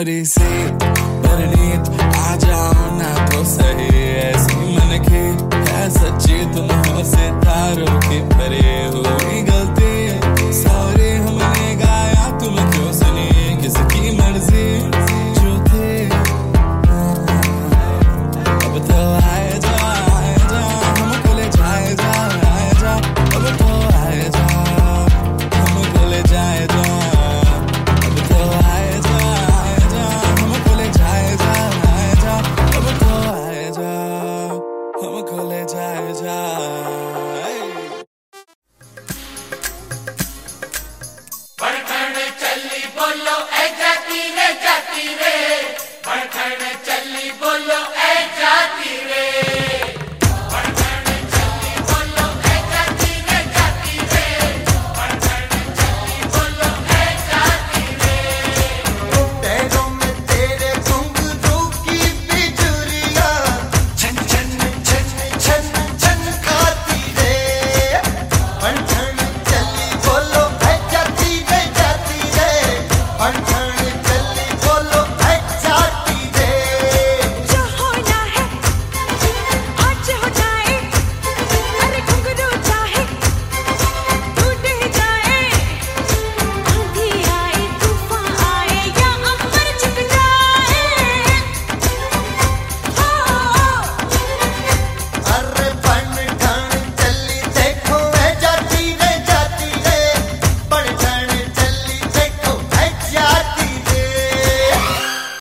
Memory से परनीत आ जाओ ना तो सही ऐसी मन की, है सच्ची, तुम हो गलती 잘자.